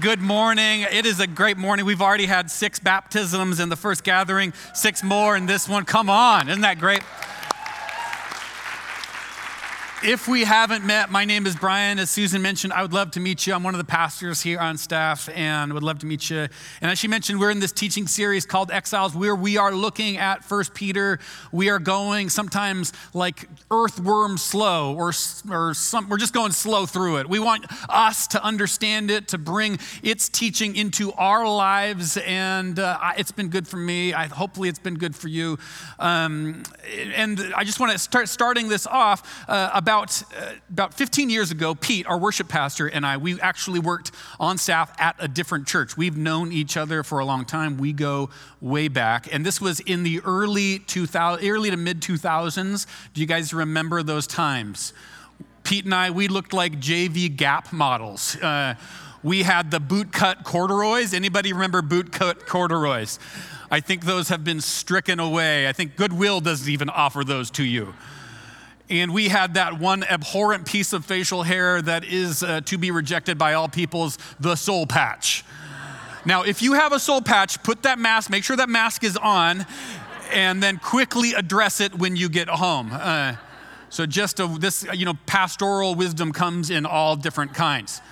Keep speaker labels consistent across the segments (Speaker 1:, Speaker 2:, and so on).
Speaker 1: Good morning. It is a great morning. We've already had six baptisms in the first gathering, six more in this one. Come on, isn't that great? If we haven't met, my name is Brian. As Susan mentioned, I would love to meet you. I'm one of the pastors here on staff and would love to meet you. And as she mentioned, we're in this teaching series called Exiles, where we are looking at First Peter. We are going sometimes like earthworm slow, or, or some, we're just going slow through it. We want us to understand it, to bring its teaching into our lives. And uh, it's been good for me. I, hopefully, it's been good for you. Um, and I just want to start starting this off uh, about, uh, about 15 years ago, Pete, our worship pastor, and I, we actually worked on staff at a different church. We've known each other for a long time. We go way back. And this was in the early, 2000, early to mid 2000s. Do you guys remember those times? Pete and I, we looked like JV Gap models. Uh, we had the boot cut corduroys. Anybody remember boot cut corduroys? I think those have been stricken away. I think Goodwill doesn't even offer those to you and we had that one abhorrent piece of facial hair that is uh, to be rejected by all peoples the soul patch. Now, if you have a soul patch, put that mask, make sure that mask is on, and then quickly address it when you get home. Uh, so, just a, this, you know, pastoral wisdom comes in all different kinds.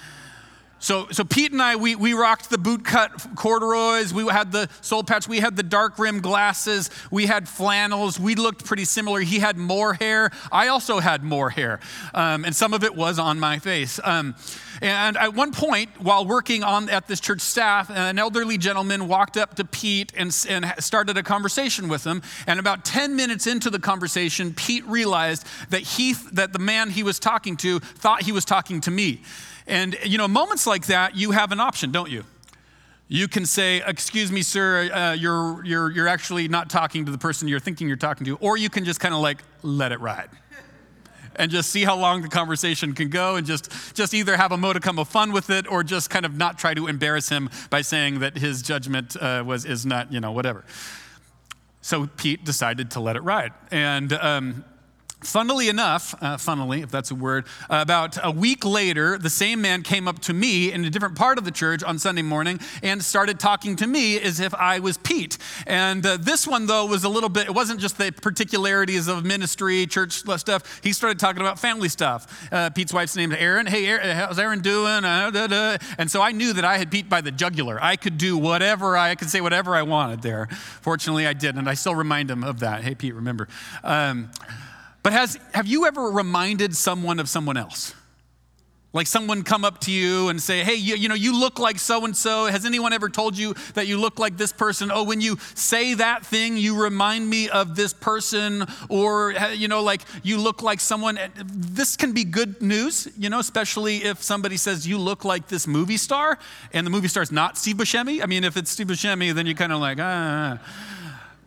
Speaker 1: So, so Pete and I, we, we rocked the bootcut corduroys. We had the soul patch. We had the dark rim glasses. We had flannels. We looked pretty similar. He had more hair. I also had more hair. Um, and some of it was on my face. Um, and at one point, while working on at this church staff, an elderly gentleman walked up to Pete and, and started a conversation with him. And about 10 minutes into the conversation, Pete realized that, he, that the man he was talking to thought he was talking to me. And, you know, moments like that, you have an option, don't you? You can say, Excuse me, sir, uh, you're, you're, you're actually not talking to the person you're thinking you're talking to. Or you can just kind of like let it ride and just see how long the conversation can go and just, just either have a modicum of fun with it or just kind of not try to embarrass him by saying that his judgment uh, was, is not, you know, whatever. So Pete decided to let it ride. And, um, Funnily enough, uh, funnily, if that's a word, uh, about a week later, the same man came up to me in a different part of the church on Sunday morning and started talking to me as if I was Pete. And uh, this one, though, was a little bit, it wasn't just the particularities of ministry, church stuff. He started talking about family stuff. Uh, Pete's wife's name is Erin. Hey, Erin, how's Erin doing? Uh, and so I knew that I had Pete by the jugular. I could do whatever, I, I could say whatever I wanted there. Fortunately, I did. And I still remind him of that. Hey, Pete, remember. Um, but has, have you ever reminded someone of someone else? Like someone come up to you and say, hey, you, you know, you look like so and so. Has anyone ever told you that you look like this person? Oh, when you say that thing, you remind me of this person. Or, you know, like you look like someone. This can be good news, you know, especially if somebody says you look like this movie star and the movie star is not Steve Buscemi. I mean, if it's Steve Buscemi, then you're kind of like, ah.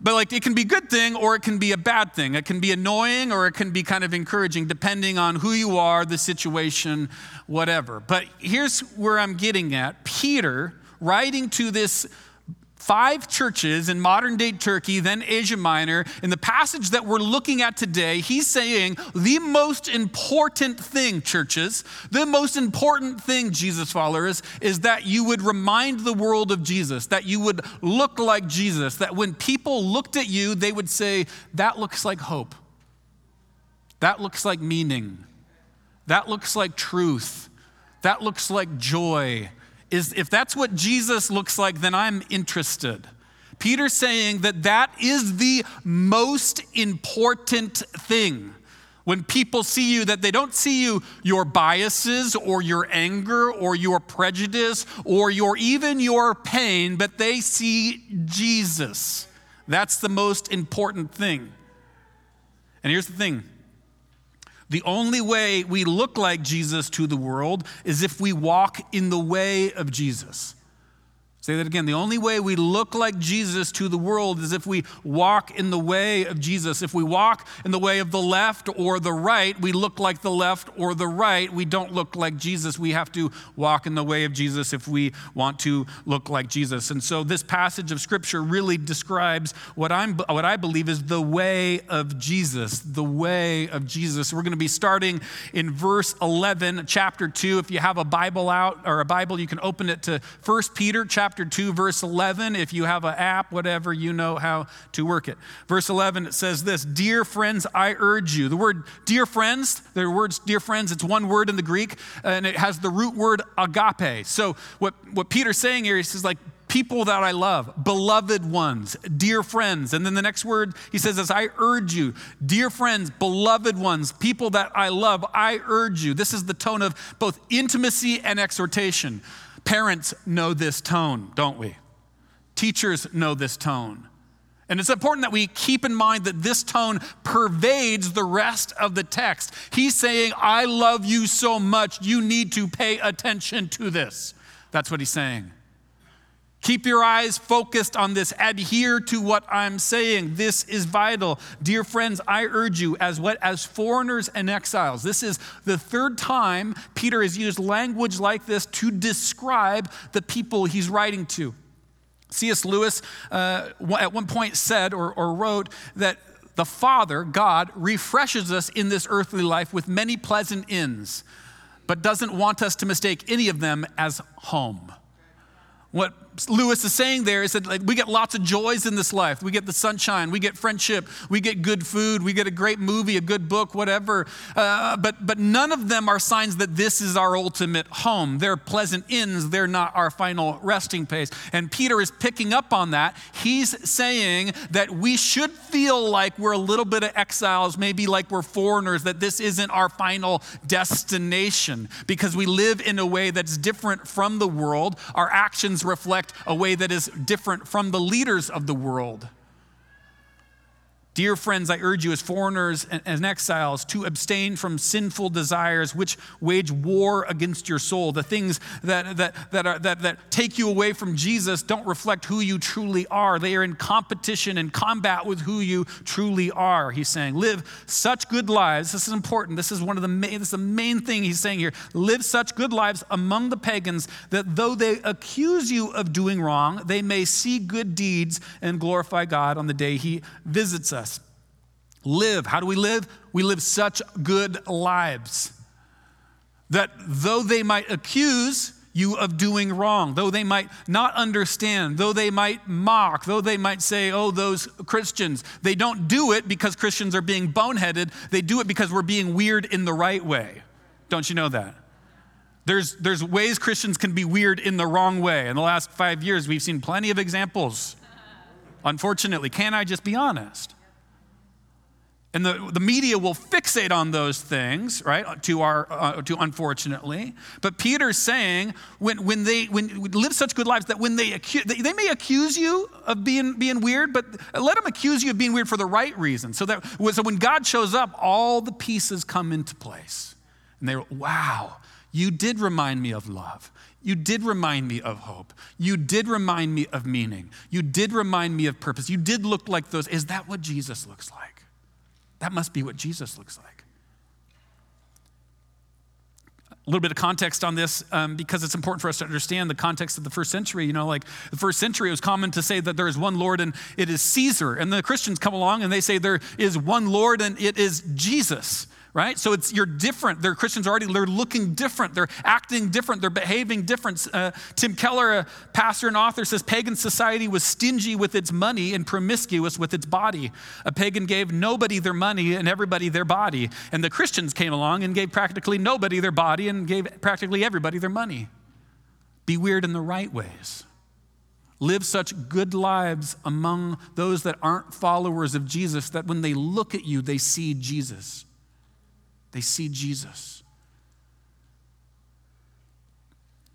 Speaker 1: But like it can be a good thing or it can be a bad thing. It can be annoying or it can be kind of encouraging depending on who you are, the situation, whatever. But here's where I'm getting at. Peter writing to this five churches in modern day Turkey, then Asia Minor. In the passage that we're looking at today, he's saying the most important thing, churches, the most important thing, Jesus followers, is that you would remind the world of Jesus, that you would look like Jesus, that when people looked at you, they would say, That looks like hope. That looks like meaning. That looks like truth. That looks like joy is if that's what Jesus looks like, then I'm interested. Peter's saying that that is the most important thing. When people see you, that they don't see you, your biases or your anger or your prejudice or your even your pain, but they see Jesus. That's the most important thing. And here's the thing the only way we look like Jesus to the world is if we walk in the way of Jesus. Say that again. The only way we look like Jesus to the world is if we walk in the way of Jesus. If we walk in the way of the left or the right, we look like the left or the right. We don't look like Jesus. We have to walk in the way of Jesus if we want to look like Jesus. And so this passage of scripture really describes what I'm what I believe is the way of Jesus, the way of Jesus. We're going to be starting in verse 11, chapter 2. If you have a Bible out or a Bible, you can open it to 1 Peter chapter chapter 2, verse 11. If you have an app, whatever, you know how to work it. Verse 11, it says this Dear friends, I urge you. The word dear friends, the words dear friends, it's one word in the Greek, and it has the root word agape. So what, what Peter's saying here, he says, like, people that I love, beloved ones, dear friends. And then the next word he says is, I urge you, dear friends, beloved ones, people that I love, I urge you. This is the tone of both intimacy and exhortation. Parents know this tone, don't we? Teachers know this tone. And it's important that we keep in mind that this tone pervades the rest of the text. He's saying, I love you so much, you need to pay attention to this. That's what he's saying. Keep your eyes focused on this. Adhere to what I'm saying. This is vital. Dear friends, I urge you as what as foreigners and exiles. This is the third time Peter has used language like this to describe the people he's writing to. C.S. Lewis uh, at one point said or, or wrote that the Father, God, refreshes us in this earthly life with many pleasant inns, but doesn't want us to mistake any of them as home. What Lewis is saying there is that like, we get lots of joys in this life. We get the sunshine, we get friendship, we get good food, we get a great movie, a good book, whatever. Uh, but, but none of them are signs that this is our ultimate home. They're pleasant inns, they're not our final resting place. And Peter is picking up on that. He's saying that we should feel like we're a little bit of exiles, maybe like we're foreigners, that this isn't our final destination because we live in a way that's different from the world. Our actions reflect a way that is different from the leaders of the world. Dear friends, I urge you as foreigners and exiles to abstain from sinful desires which wage war against your soul. The things that, that, that, are, that, that take you away from Jesus don't reflect who you truly are. They are in competition and combat with who you truly are, he's saying. Live such good lives. This is important. This is one of the main, this is the main thing he's saying here. Live such good lives among the pagans that though they accuse you of doing wrong, they may see good deeds and glorify God on the day he visits us. Live. How do we live? We live such good lives that though they might accuse you of doing wrong, though they might not understand, though they might mock, though they might say, oh, those Christians, they don't do it because Christians are being boneheaded. They do it because we're being weird in the right way. Don't you know that? There's, there's ways Christians can be weird in the wrong way. In the last five years, we've seen plenty of examples. Unfortunately, can I just be honest? And the, the media will fixate on those things, right, to our, uh, to unfortunately. But Peter's saying when, when they when live such good lives that when they, accuse, they, they may accuse you of being, being weird, but let them accuse you of being weird for the right reason. So that so when God shows up, all the pieces come into place. And they wow, you did remind me of love. You did remind me of hope. You did remind me of meaning. You did remind me of purpose. You did look like those. Is that what Jesus looks like? That must be what Jesus looks like. A little bit of context on this um, because it's important for us to understand the context of the first century. You know, like the first century, it was common to say that there is one Lord and it is Caesar. And the Christians come along and they say there is one Lord and it is Jesus right? So it's you're different. They're Christians already. They're looking different. They're acting different. They're behaving different. Uh, Tim Keller, a pastor and author, says pagan society was stingy with its money and promiscuous with its body. A pagan gave nobody their money and everybody their body, and the Christians came along and gave practically nobody their body and gave practically everybody their money. Be weird in the right ways. Live such good lives among those that aren't followers of Jesus that when they look at you, they see Jesus. They see Jesus.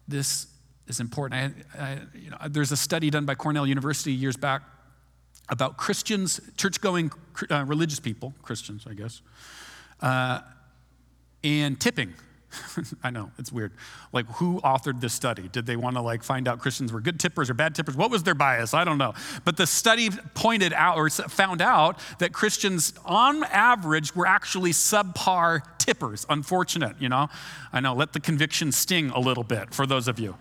Speaker 1: This is important. I, I, you know, there's a study done by Cornell University years back about Christians, church going uh, religious people, Christians, I guess, uh, and tipping. I know, it's weird. Like, who authored this study? Did they want to like find out Christians were good tippers or bad tippers? What was their bias? I don't know. But the study pointed out or found out that Christians, on average, were actually subpar tippers. Unfortunate, you know? I know, let the conviction sting a little bit for those of you.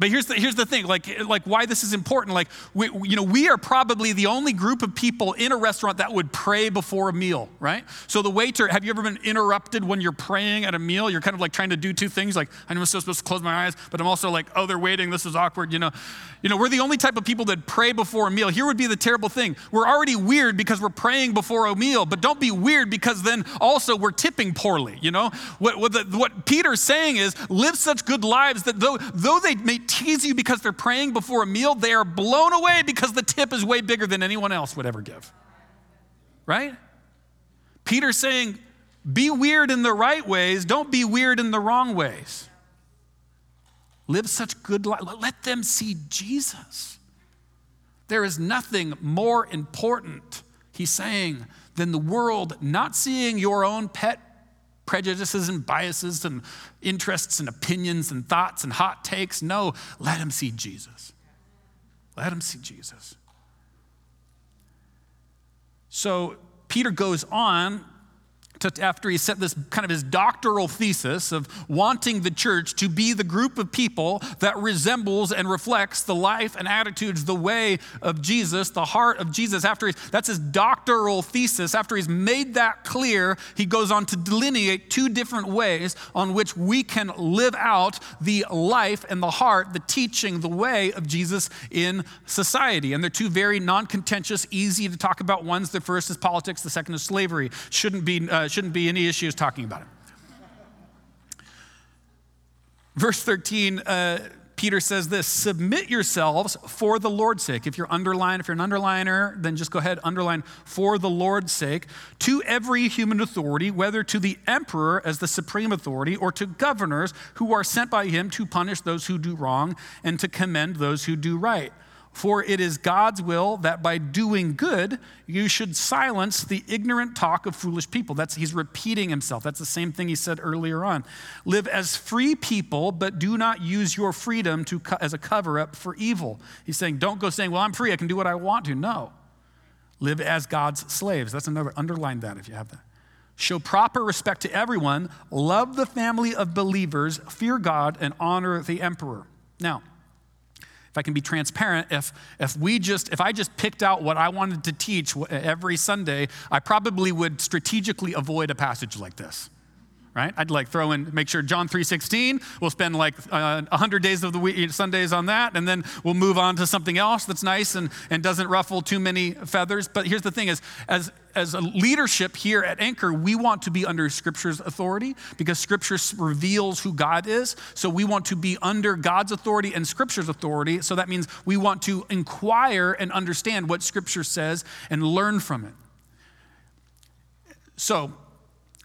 Speaker 1: But here's the, here's the thing, like, like why this is important. Like, we, you know, we are probably the only group of people in a restaurant that would pray before a meal, right? So the waiter, have you ever been interrupted when you're praying at a meal? You're kind of like trying to do two things. Like, I'm still supposed to close my eyes, but I'm also like, oh, they're waiting. This is awkward. You know, you know, we're the only type of people that pray before a meal. Here would be the terrible thing. We're already weird because we're praying before a meal, but don't be weird because then also we're tipping poorly. You know, what, what, the, what Peter's saying is live such good lives that though, though they may tease you because they're praying before a meal, they are blown away because the tip is way bigger than anyone else would ever give. Right? Peter's saying, be weird in the right ways, don't be weird in the wrong ways. Live such good life. Let them see Jesus. There is nothing more important, he's saying, than the world not seeing your own pet prejudices and biases and interests and opinions and thoughts and hot takes. No, let him see Jesus. Let him see Jesus. So Peter goes on to, after he set this kind of his doctoral thesis of wanting the church to be the group of people that resembles and reflects the life and attitudes, the way of Jesus, the heart of Jesus. After he, that's his doctoral thesis. After he's made that clear, he goes on to delineate two different ways on which we can live out the life and the heart, the teaching, the way of Jesus in society. And they're two very non contentious, easy to talk about ones. The first is politics, the second is slavery. Shouldn't be. Uh, shouldn't be any issues talking about it. Verse 13, uh, Peter says this Submit yourselves for the Lord's sake. If you're underlined, if you're an underliner, then just go ahead, underline for the Lord's sake, to every human authority, whether to the emperor as the supreme authority or to governors who are sent by him to punish those who do wrong and to commend those who do right. For it is God's will that by doing good, you should silence the ignorant talk of foolish people. That's, he's repeating himself. That's the same thing he said earlier on. Live as free people, but do not use your freedom to, as a cover up for evil. He's saying, don't go saying, well, I'm free, I can do what I want to. No. Live as God's slaves. That's another, underline that if you have that. Show proper respect to everyone, love the family of believers, fear God, and honor the emperor. Now, if I can be transparent, if, if we just, if I just picked out what I wanted to teach every Sunday, I probably would strategically avoid a passage like this right? I'd like throw in, make sure John 3.16, we'll spend like uh, 100 days of the week, Sundays on that, and then we'll move on to something else that's nice and, and doesn't ruffle too many feathers. But here's the thing is, as, as a leadership here at Anchor, we want to be under Scripture's authority because Scripture reveals who God is. So we want to be under God's authority and Scripture's authority. So that means we want to inquire and understand what Scripture says and learn from it. So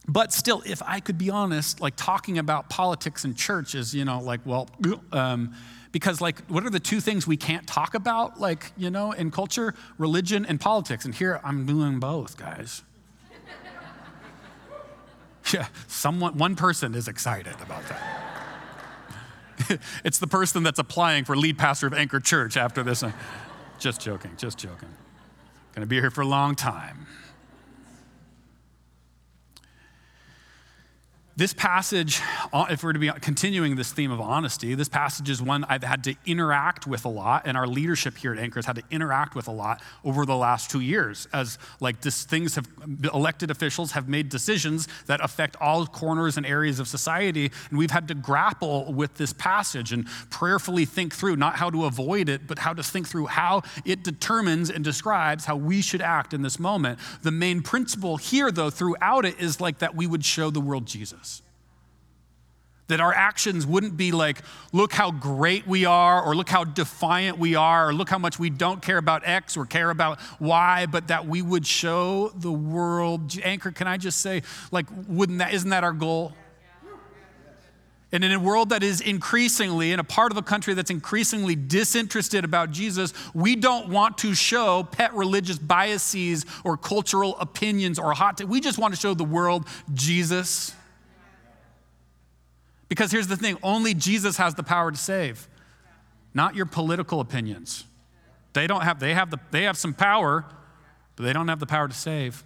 Speaker 1: but still, if I could be honest, like talking about politics and church is, you know, like, well, um, because like, what are the two things we can't talk about, like, you know, in culture? Religion and politics. And here I'm doing both, guys. yeah, someone, one person is excited about that. it's the person that's applying for lead pastor of Anchor Church after this. Just joking, just joking. Gonna be here for a long time. This passage, uh, if we're to be continuing this theme of honesty, this passage is one I've had to interact with a lot, and our leadership here at Anchor has had to interact with a lot over the last two years, as like this, things have elected officials have made decisions that affect all corners and areas of society, and we've had to grapple with this passage and prayerfully think through not how to avoid it, but how to think through how it determines and describes how we should act in this moment. The main principle here, though, throughout it is like that we would show the world Jesus. That our actions wouldn't be like, look how great we are, or look how defiant we are, or look how much we don't care about X or care about Y, but that we would show the world. Anchor, can I just say, like, wouldn't that, isn't that our goal? And in a world that is increasingly, in a part of the country that's increasingly disinterested about Jesus, we don't want to show pet religious biases or cultural opinions or hot. T- we just want to show the world Jesus. Because here's the thing only Jesus has the power to save, not your political opinions. They don't have, they have, the, they have some power, but they don't have the power to save.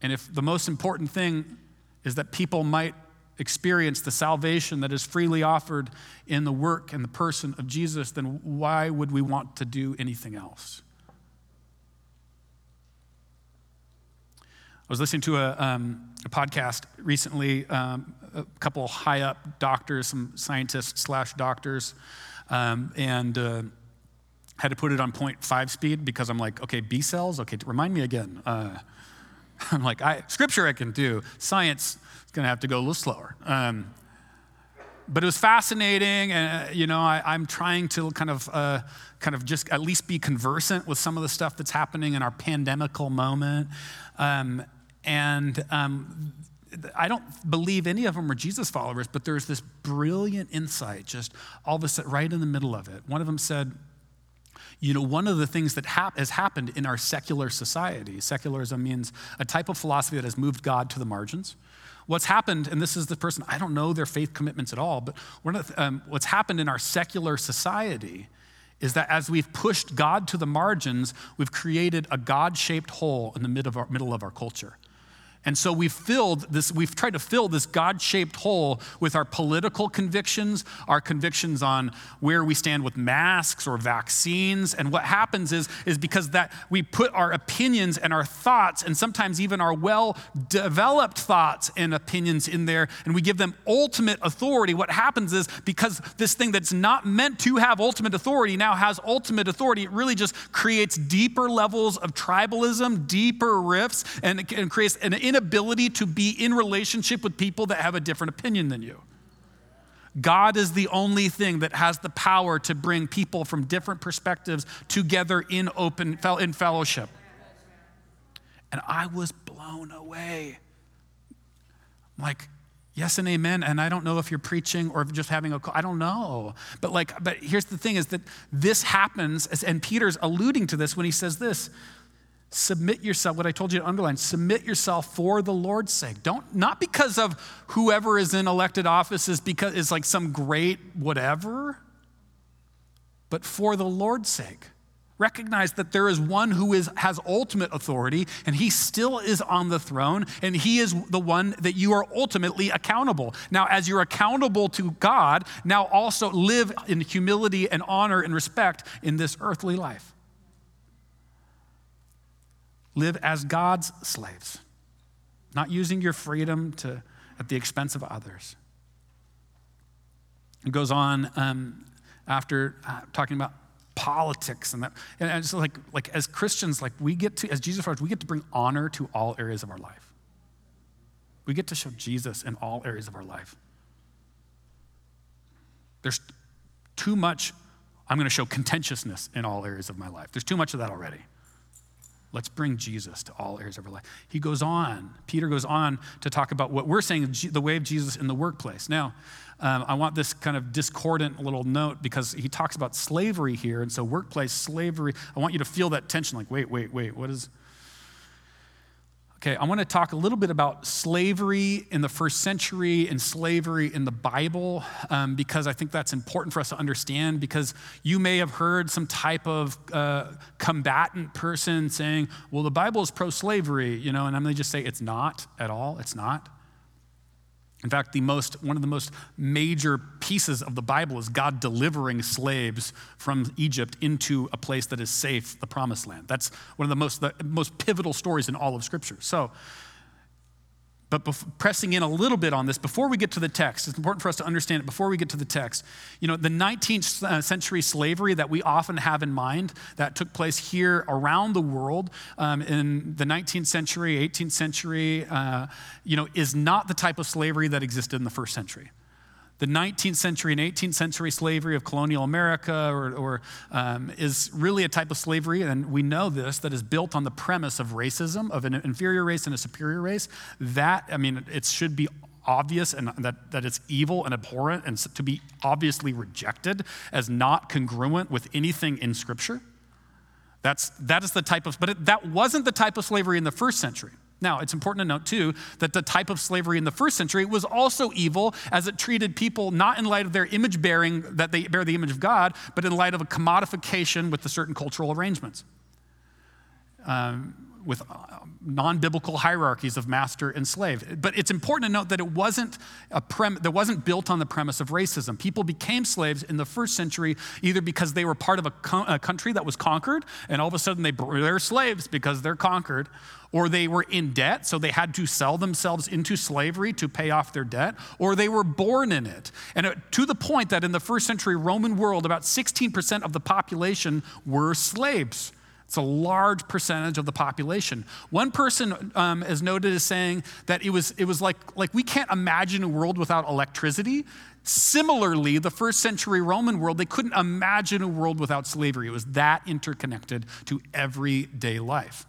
Speaker 1: And if the most important thing is that people might experience the salvation that is freely offered in the work and the person of Jesus, then why would we want to do anything else? I was listening to a, um, a podcast recently, um, a couple high up doctors, some scientists slash doctors, um, and uh, had to put it on 0.5 speed because I'm like, okay, B cells, okay, remind me again. Uh, I'm like, I, scripture I can do, science is to have to go a little slower. Um, but it was fascinating, and uh, you know, I, am trying to kind of, uh, kind of just at least be conversant with some of the stuff that's happening in our pandemical moment. Um, and um, I don't believe any of them are Jesus followers, but there's this brilliant insight just all of a sudden right in the middle of it. One of them said, you know, one of the things that hap- has happened in our secular society, secularism means a type of philosophy that has moved God to the margins. What's happened, and this is the person, I don't know their faith commitments at all, but the, um, what's happened in our secular society is that as we've pushed God to the margins, we've created a God shaped hole in the of, our, middle of our culture. And so we've filled this, we've tried to fill this God shaped hole with our political convictions, our convictions on where we stand with masks or vaccines. And what happens is, is because that we put our opinions and our thoughts, and sometimes even our well developed thoughts and opinions in there, and we give them ultimate authority. What happens is because this thing that's not meant to have ultimate authority now has ultimate authority, it really just creates deeper levels of tribalism, deeper rifts, and, and creates an to be in relationship with people that have a different opinion than you. God is the only thing that has the power to bring people from different perspectives together in open in fellowship. And I was blown away. Like, yes and amen. And I don't know if you're preaching or just having a, I don't know. But like, but here's the thing is that this happens, and Peter's alluding to this when he says this submit yourself what i told you to underline submit yourself for the lord's sake. Don't not because of whoever is in elected office is because is like some great whatever but for the lord's sake. Recognize that there is one who is has ultimate authority and he still is on the throne and he is the one that you are ultimately accountable. Now as you're accountable to god now also live in humility and honor and respect in this earthly life live as God's slaves, not using your freedom to, at the expense of others. It goes on um, after uh, talking about politics and that. And it's like, like as Christians, like we get to, as Jesus followers, we get to bring honor to all areas of our life. We get to show Jesus in all areas of our life. There's too much, I'm going to show contentiousness in all areas of my life. There's too much of that already. Let's bring Jesus to all areas of our life. He goes on, Peter goes on to talk about what we're saying, the way of Jesus in the workplace. Now, um, I want this kind of discordant little note because he talks about slavery here. And so, workplace slavery, I want you to feel that tension like, wait, wait, wait, what is, Okay, I want to talk a little bit about slavery in the first century and slavery in the Bible um, because I think that's important for us to understand. Because you may have heard some type of uh, combatant person saying, well, the Bible is pro slavery, you know, and I'm going to just say it's not at all. It's not. In fact, the most, one of the most major pieces of the Bible is God delivering slaves from Egypt into a place that is safe, the promised land. That's one of the most, the most pivotal stories in all of Scripture. So, but bef- pressing in a little bit on this, before we get to the text, it's important for us to understand it before we get to the text. You know, the 19th uh, century slavery that we often have in mind that took place here around the world um, in the 19th century, 18th century, uh, you know, is not the type of slavery that existed in the first century the 19th century and 18th century slavery of colonial America or, or um, is really a type of slavery, and we know this, that is built on the premise of racism, of an inferior race and a superior race. That, I mean, it should be obvious and that, that it's evil and abhorrent and to be obviously rejected as not congruent with anything in Scripture. That's, that is the type of, but it, that wasn't the type of slavery in the first century. Now, it's important to note, too, that the type of slavery in the first century was also evil as it treated people not in light of their image bearing, that they bear the image of God, but in light of a commodification with the certain cultural arrangements. Um, with uh, non biblical hierarchies of master and slave. But it's important to note that it wasn't, a prem- that wasn't built on the premise of racism. People became slaves in the first century either because they were part of a, co- a country that was conquered, and all of a sudden they, they're slaves because they're conquered, or they were in debt, so they had to sell themselves into slavery to pay off their debt, or they were born in it. And to the point that in the first century Roman world, about 16% of the population were slaves. It's a large percentage of the population. One person um, is noted as saying that it was, it was like, like we can't imagine a world without electricity. Similarly, the first century Roman world, they couldn't imagine a world without slavery. It was that interconnected to everyday life.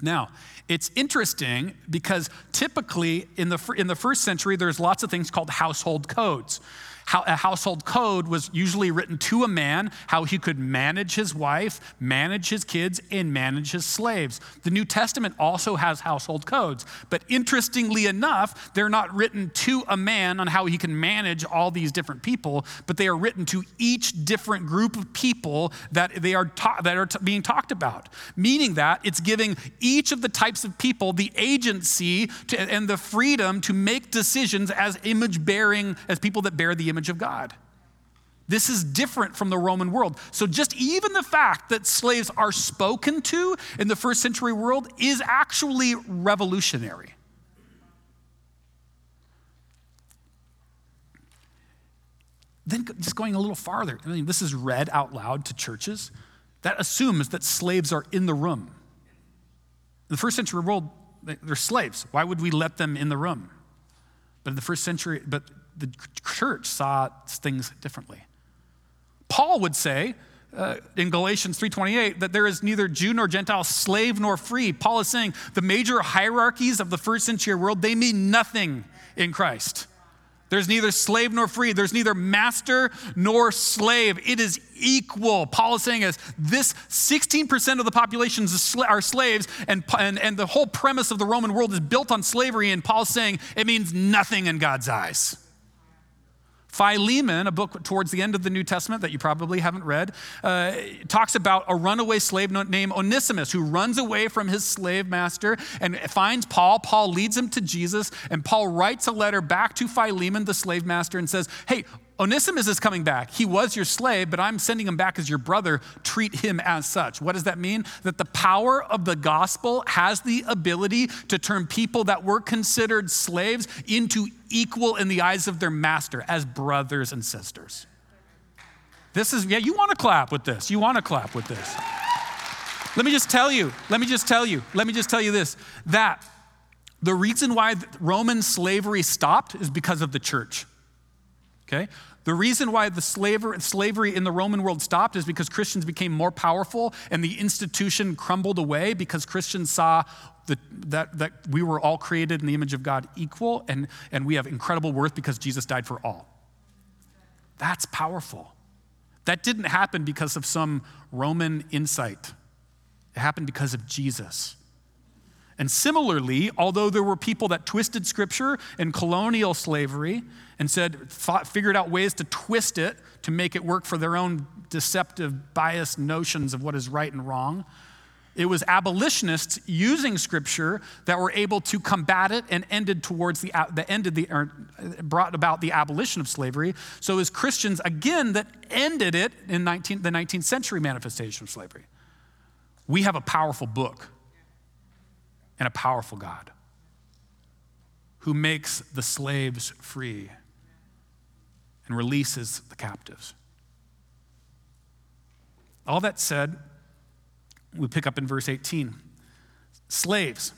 Speaker 1: Now, it's interesting because typically in the, in the first century, there's lots of things called household codes how a household code was usually written to a man, how he could manage his wife, manage his kids, and manage his slaves. The New Testament also has household codes, but interestingly enough, they're not written to a man on how he can manage all these different people, but they are written to each different group of people that they are ta- that are t- being talked about. Meaning that it's giving each of the types of people the agency to, and the freedom to make decisions as image bearing as people that bear the image of God. This is different from the Roman world. So, just even the fact that slaves are spoken to in the first century world is actually revolutionary. Then, just going a little farther, I mean, this is read out loud to churches. That assumes that slaves are in the room. In the first century world, they're slaves. Why would we let them in the room? But in the first century, but the church saw things differently. Paul would say uh, in Galatians 3:28 that there is neither Jew nor Gentile, slave nor free. Paul is saying the major hierarchies of the first century world they mean nothing in Christ. There's neither slave nor free. There's neither master nor slave. It is equal. Paul is saying is this 16% of the population are slaves, and, and, and the whole premise of the Roman world is built on slavery. And Paul's saying it means nothing in God's eyes. Philemon, a book towards the end of the New Testament that you probably haven't read, uh, talks about a runaway slave named Onesimus who runs away from his slave master and finds Paul. Paul leads him to Jesus, and Paul writes a letter back to Philemon, the slave master, and says, Hey, Onesimus is coming back. He was your slave, but I'm sending him back as your brother. Treat him as such. What does that mean? That the power of the gospel has the ability to turn people that were considered slaves into equal in the eyes of their master as brothers and sisters. This is, yeah, you want to clap with this. You want to clap with this. Let me just tell you, let me just tell you, let me just tell you this that the reason why Roman slavery stopped is because of the church. Okay? The reason why the slavery, in the Roman world stopped is because Christians became more powerful and the institution crumbled away because Christians saw the, that, that we were all created in the image of God equal and, and we have incredible worth because Jesus died for all. That's powerful. That didn't happen because of some Roman insight, it happened because of Jesus. And similarly, although there were people that twisted scripture in colonial slavery and said, thought, figured out ways to twist it to make it work for their own deceptive, biased notions of what is right and wrong, it was abolitionists using scripture that were able to combat it and ended towards the, that ended the, or brought about the abolition of slavery. So it was Christians, again, that ended it in 19, the 19th century manifestation of slavery. We have a powerful book and a powerful God who makes the slaves free and releases the captives. All that said, we pick up in verse 18. Slaves,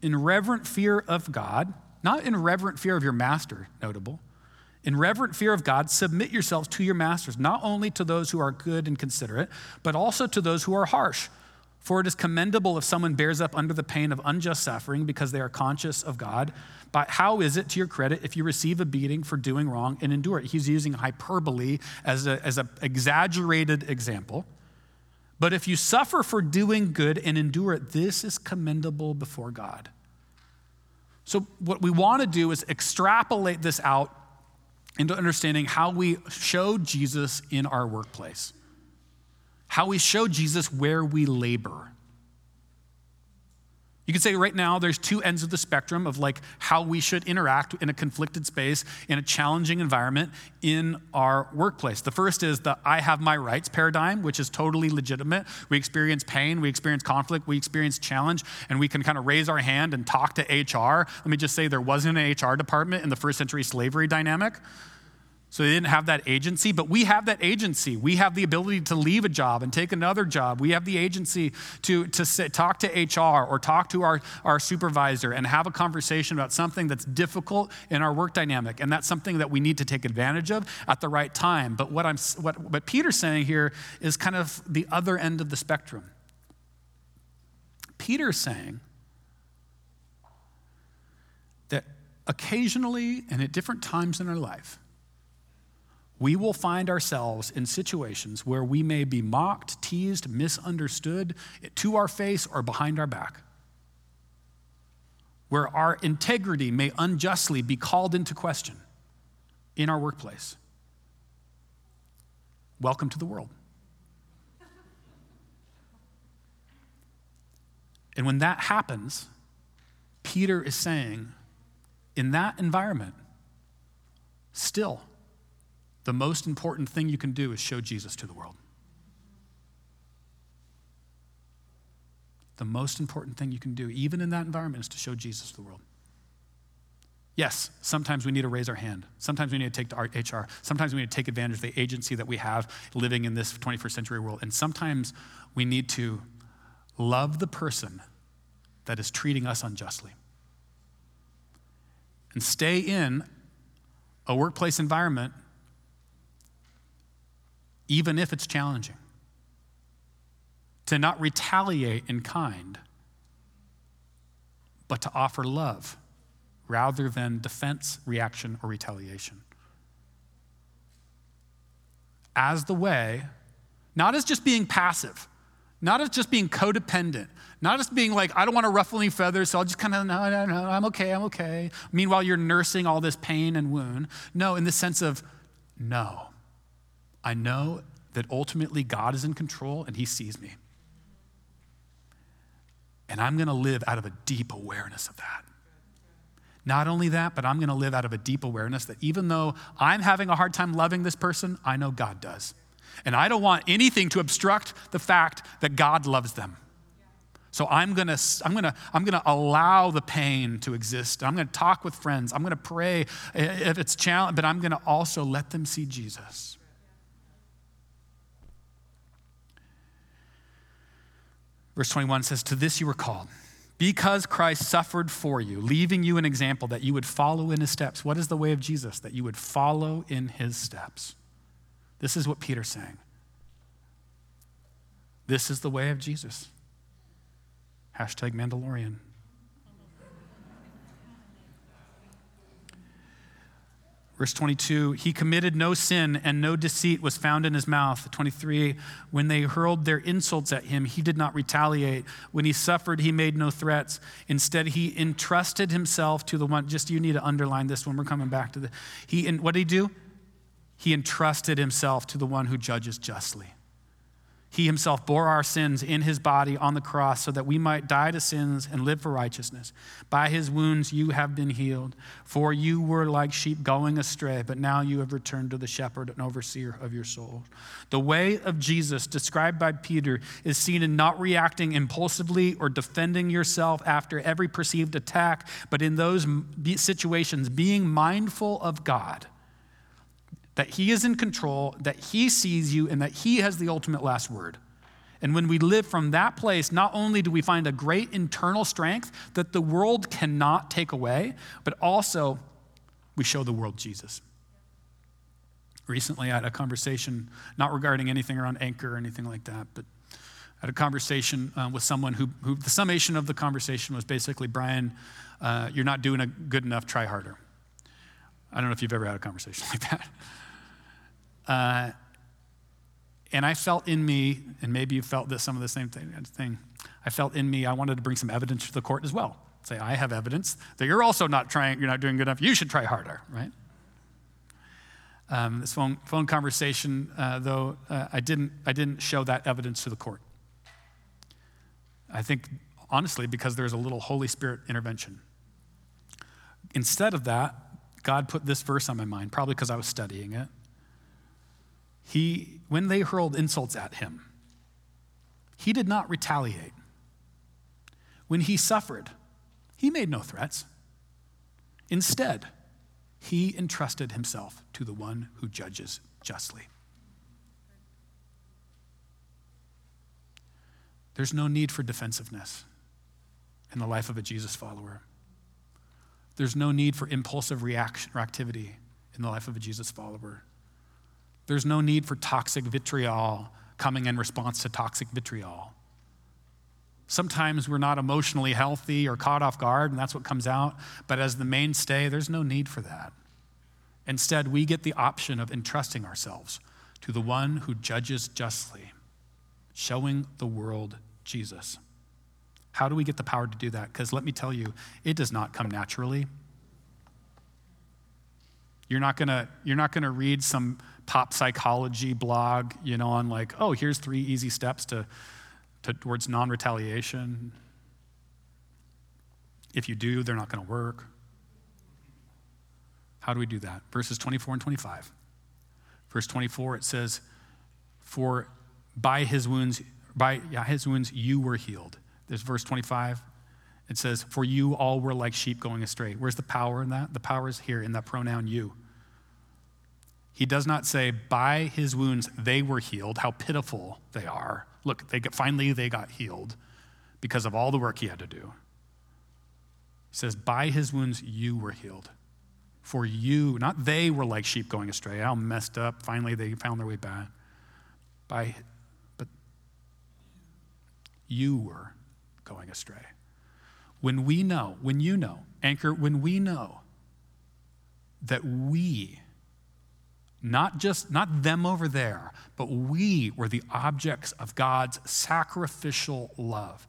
Speaker 1: in reverent fear of God, not in reverent fear of your master, notable, in reverent fear of God, submit yourselves to your masters, not only to those who are good and considerate, but also to those who are harsh. For it is commendable if someone bears up under the pain of unjust suffering because they are conscious of God. But how is it to your credit if you receive a beating for doing wrong and endure it? He's using hyperbole as an as a exaggerated example. But if you suffer for doing good and endure it, this is commendable before God. So, what we want to do is extrapolate this out into understanding how we show Jesus in our workplace, how we show Jesus where we labor. You could say right now there's two ends of the spectrum of like how we should interact in a conflicted space in a challenging environment in our workplace. The first is the I have my rights paradigm, which is totally legitimate. We experience pain, we experience conflict, we experience challenge, and we can kind of raise our hand and talk to HR. Let me just say there wasn't an HR department in the first century slavery dynamic. So they didn't have that agency, but we have that agency. We have the ability to leave a job and take another job. We have the agency to, to sit, talk to HR or talk to our, our supervisor and have a conversation about something that's difficult in our work dynamic. And that's something that we need to take advantage of at the right time. But what, I'm, what, what Peter's saying here is kind of the other end of the spectrum. Peter's saying that occasionally and at different times in our life, we will find ourselves in situations where we may be mocked, teased, misunderstood to our face or behind our back, where our integrity may unjustly be called into question in our workplace. Welcome to the world. And when that happens, Peter is saying, in that environment, still, the most important thing you can do is show Jesus to the world. The most important thing you can do, even in that environment, is to show Jesus to the world. Yes, sometimes we need to raise our hand. Sometimes we need to take to HR. Sometimes we need to take advantage of the agency that we have living in this 21st century world. And sometimes we need to love the person that is treating us unjustly. And stay in a workplace environment even if it's challenging. To not retaliate in kind, but to offer love rather than defense, reaction, or retaliation. As the way, not as just being passive, not as just being codependent, not as being like, I don't want to ruffle any feathers, so I'll just kind of, no, no, no, I'm okay, I'm okay. Meanwhile, you're nursing all this pain and wound. No, in the sense of, no, I know that ultimately God is in control and He sees me. And I'm going to live out of a deep awareness of that. Not only that, but I'm going to live out of a deep awareness that even though I'm having a hard time loving this person, I know God does. And I don't want anything to obstruct the fact that God loves them. So I'm going to I'm going to I'm going to allow the pain to exist. I'm going to talk with friends. I'm going to pray eh, if it's challenging, but I'm going to also let them see Jesus. Verse 21 says, To this you were called, because Christ suffered for you, leaving you an example that you would follow in his steps. What is the way of Jesus? That you would follow in his steps. This is what Peter's saying. This is the way of Jesus. Hashtag Mandalorian. Verse 22, he committed no sin and no deceit was found in his mouth. 23, when they hurled their insults at him, he did not retaliate. When he suffered, he made no threats. Instead, he entrusted himself to the one, just you need to underline this when we're coming back to the, he, and what did he do? He entrusted himself to the one who judges justly. He himself bore our sins in his body on the cross so that we might die to sins and live for righteousness. By his wounds you have been healed. For you were like sheep going astray, but now you have returned to the shepherd and overseer of your soul. The way of Jesus, described by Peter, is seen in not reacting impulsively or defending yourself after every perceived attack, but in those situations being mindful of God that He is in control, that He sees you, and that He has the ultimate last word. And when we live from that place, not only do we find a great internal strength that the world cannot take away, but also we show the world Jesus. Recently, I had a conversation, not regarding anything around anchor or anything like that, but I had a conversation uh, with someone who, who, the summation of the conversation was basically, Brian, uh, you're not doing a good enough, try harder. I don't know if you've ever had a conversation like that. Uh, And I felt in me, and maybe you felt this, some of the same thing, I felt in me, I wanted to bring some evidence to the court as well. Say, I have evidence that you're also not trying, you're not doing good enough. You should try harder, right? Um, this phone, phone conversation, uh, though, uh, I, didn't, I didn't show that evidence to the court. I think, honestly, because there's a little Holy Spirit intervention. Instead of that, God put this verse on my mind, probably because I was studying it. He, when they hurled insults at him, he did not retaliate. When he suffered, he made no threats. Instead, he entrusted himself to the one who judges justly. There's no need for defensiveness in the life of a Jesus follower. There's no need for impulsive reaction or activity in the life of a Jesus follower. There's no need for toxic vitriol coming in response to toxic vitriol. Sometimes we're not emotionally healthy or caught off guard, and that's what comes out. But as the mainstay, there's no need for that. Instead, we get the option of entrusting ourselves to the one who judges justly, showing the world Jesus. How do we get the power to do that? Because let me tell you, it does not come naturally. You're not gonna, you're not gonna read some pop psychology blog, you know, on like, oh, here's three easy steps to, to towards non-retaliation. If you do, they're not gonna work. How do we do that? Verses 24 and 25. Verse 24, it says, For by his wounds, by yeah, his wounds you were healed. There's verse 25. It says, For you all were like sheep going astray. Where's the power in that? The power is here in that pronoun you. He does not say, By his wounds they were healed. How pitiful they are. Look, they finally they got healed because of all the work he had to do. He says, By his wounds you were healed. For you, not they were like sheep going astray. How messed up. Finally they found their way back. By, but you were going astray. When we know, when you know, anchor, when we know that we, not just, not them over there, but we were the objects of God's sacrificial love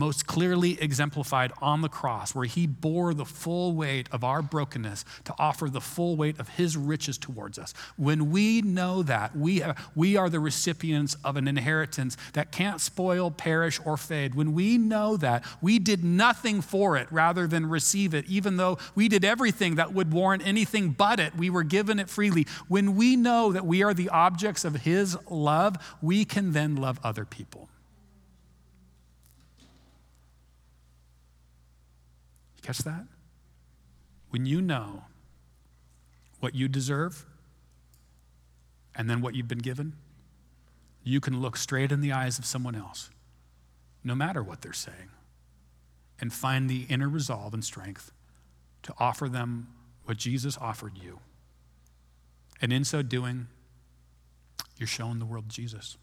Speaker 1: most clearly exemplified on the cross, where he bore the full weight of our brokenness to offer the full weight of his riches towards us. When we know that, we, we are the recipients of an inheritance that can't spoil, perish, or fade. When we know that, we did nothing for it rather than receive it, even though we did everything that would warrant anything but it. We were given it freely. When we know that we are the objects of his love, we can then love other people. Catch that? When you know what you deserve and then what you've been given, you can look straight in the eyes of someone else, no matter what they're saying, and find the inner resolve and strength to offer them what Jesus offered you. And in so doing, you're showing the world Jesus.